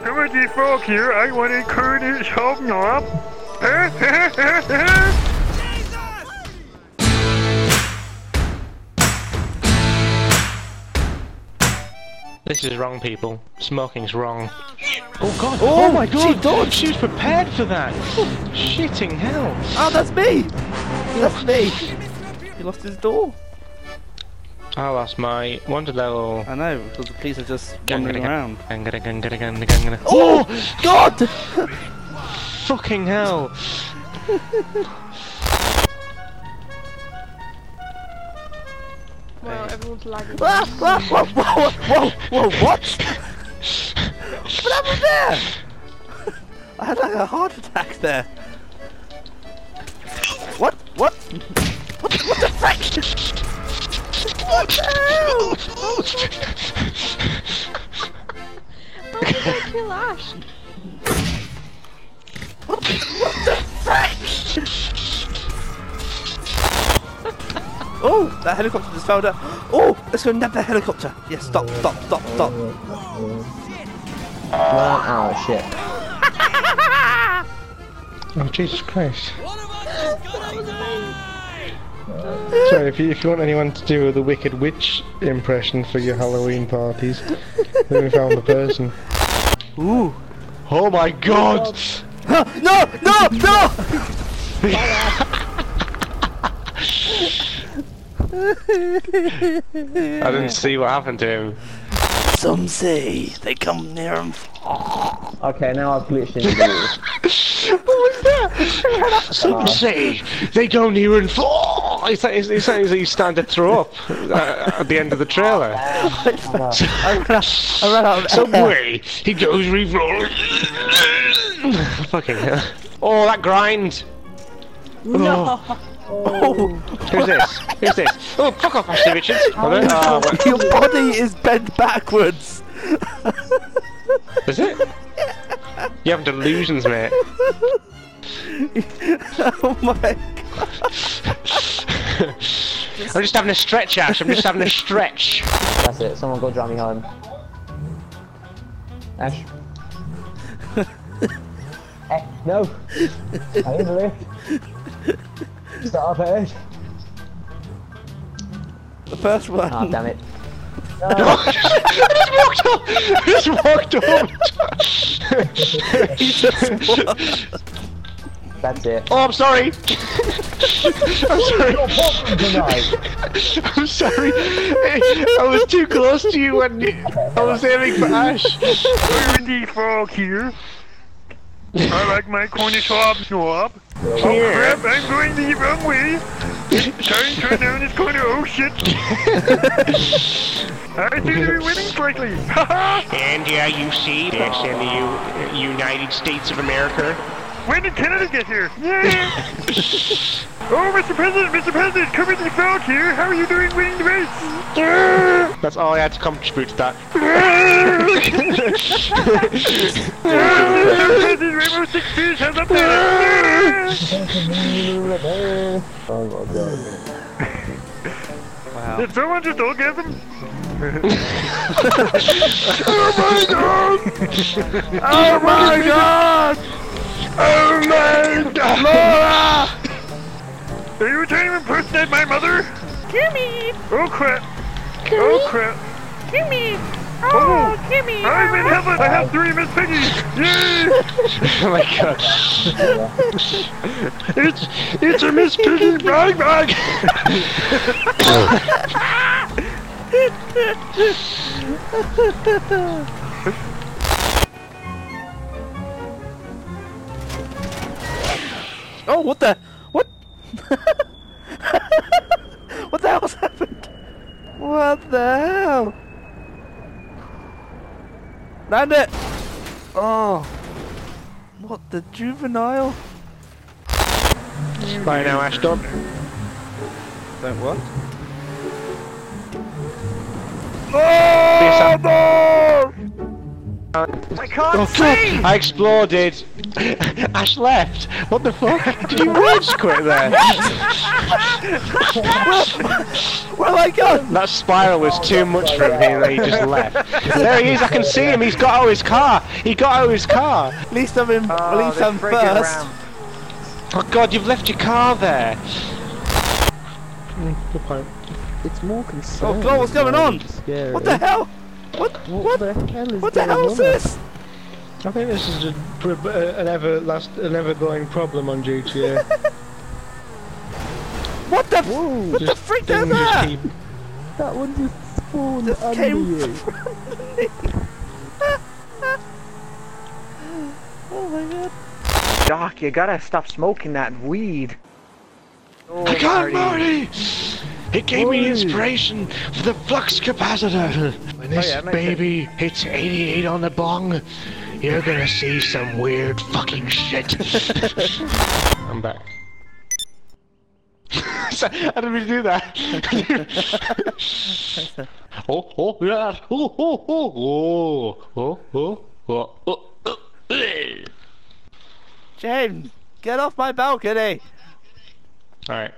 Kermit the Frog here. I want to Curtis Hobnob. This is wrong, people. Smoking's wrong. Oh god! Oh, Oh, my god! she dodged. She was prepared for that! Shitting hell! Oh, that's me! That's me! He lost his door. I lost my wonder level. I know, because the police are just wandering around. Oh! God! Fucking hell! Wow, everyone's lagging. Ah, ah, whoa, whoa, whoa, whoa, what? what happened there? I had like a heart attack there. What? What? What, what the frick? What the hell? How did I kill Ash? What the frick? oh, that helicopter just fell down. Oh, let's go nab the helicopter. Yes, stop, stop, stop, stop. Oh shit. Oh, Jesus Christ. Sorry, if you, if you want anyone to do the Wicked Witch impression for your Halloween parties, then we found the person. Ooh. Oh my god! No, no, no! I didn't see what happened to him. Some say they come near and Okay, now I've glitched into this. What was that? Some say they go near and fall. It's like, it's, it's like he's starting to throw up uh, at the end of the trailer. I ran out, I ran out of Some air. way he goes re-roll. Fucking hell. Oh, that grind. No. Oh, Who's this? Who's this? Oh, fuck off, Ashley Richards. Hold on. Oh, what- your body is bent backwards. is it? You have delusions, mate. oh my I'm just having a stretch, Ash. I'm just having a stretch. That's it, someone go drive me home. Ash. hey, no! I in the lift. Start up Ash. The first one. Ah, damn it. I just walked up. I just walked up. That's it. oh, I'm sorry. I'm sorry. I'm sorry. I was too close to you when you, I was aiming for Ash. Kermit the Frog here. I like my Cornish hobnob. Oh Here. crap, I'm going the wrong way. Trying to turn down this corner, oh shit. I think they're winning slightly. Haha! And yeah, you see, that's in the U- United States of America. When did Canada get here? Yeah! oh, Mr. President, Mr. President, Kermit the Frog here. How are you doing winning the race? That's all I had to contribute to that. President Rainbow Six Fish has up there. oh my god. Wow. Did someone just orgasm? Oh my god! Oh my god! Laura! Are you trying to impersonate my mother? Kimmy! Oh crap! Oh crap! Kimmy! Oh, Oh, Kimmy! I've been oh. helping! I have three Miss Piggies! Yay! oh my god. It's it's a Miss Piggy brag bag! Oh, what the? What? what the hell's happened? What the hell? Land it! Oh. What the juvenile? Bye now, Ash Dog. Don't what? Oh, I can't oh, God, I exploded. Ash left. What the fuck? Did you rage quit there? Where have I gone? That spiral was too much for him. He, he just left. There he is. I can see him. He's got out of his car. He got out of his car. At least I'm in. Oh, at ah, least I'm first. ram. Oh God, you've left your car there. Mm, good point. It's more concerning. Oh God, what's going on? Scary. What the hell? What? What, What? the hell is What the going hell is this? I think this is a, uh, an ever last, an ever going problem on GTA. What the? f- Whoa! What the Just freak is that? keep- That one just spawned Just under came you. Oh my God. Doc, you gotta stop smoking that weed. Oh, I can't, Marty. Marty! It gave me inspiration for the flux capacitor. When this yeah, nice baby hits 88 on the bong, you're gonna see some weird fucking shit. I'm back. So- I didn't really do that. oh, oh, yeah. Oh, oh, oh, oh, oh, oh, oh, oh, oh. James, get off my balcony. Alright.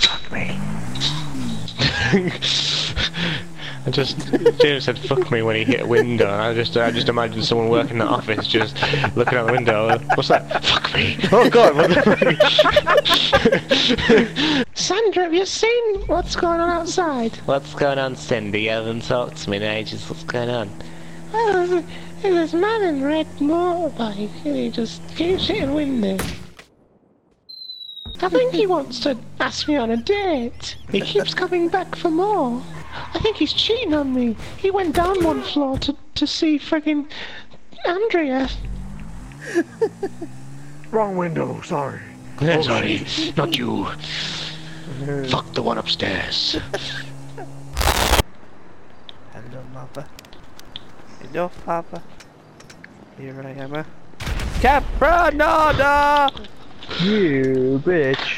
Fuck me. I just James said "fuck me" when he hit a window. and I just I just imagine someone working in the office just looking out the window. What's that? Fuck me! Oh God! What the fuck? Sandra, have you seen what's going on outside? What's going on, Cindy? You haven't talked to me in ages. What's going on? Well, there's, there's this man in red motorbike, and he just keeps hitting windows. I think he wants to ask me on a date. He keeps coming back for more. I think he's cheating on me. He went down one floor to, to see friggin' Andrea. Wrong window, sorry. sorry, not you. Fuck the one upstairs. Hello, mother. Hello, papa. Here I am. uh, Capranada! You bitch.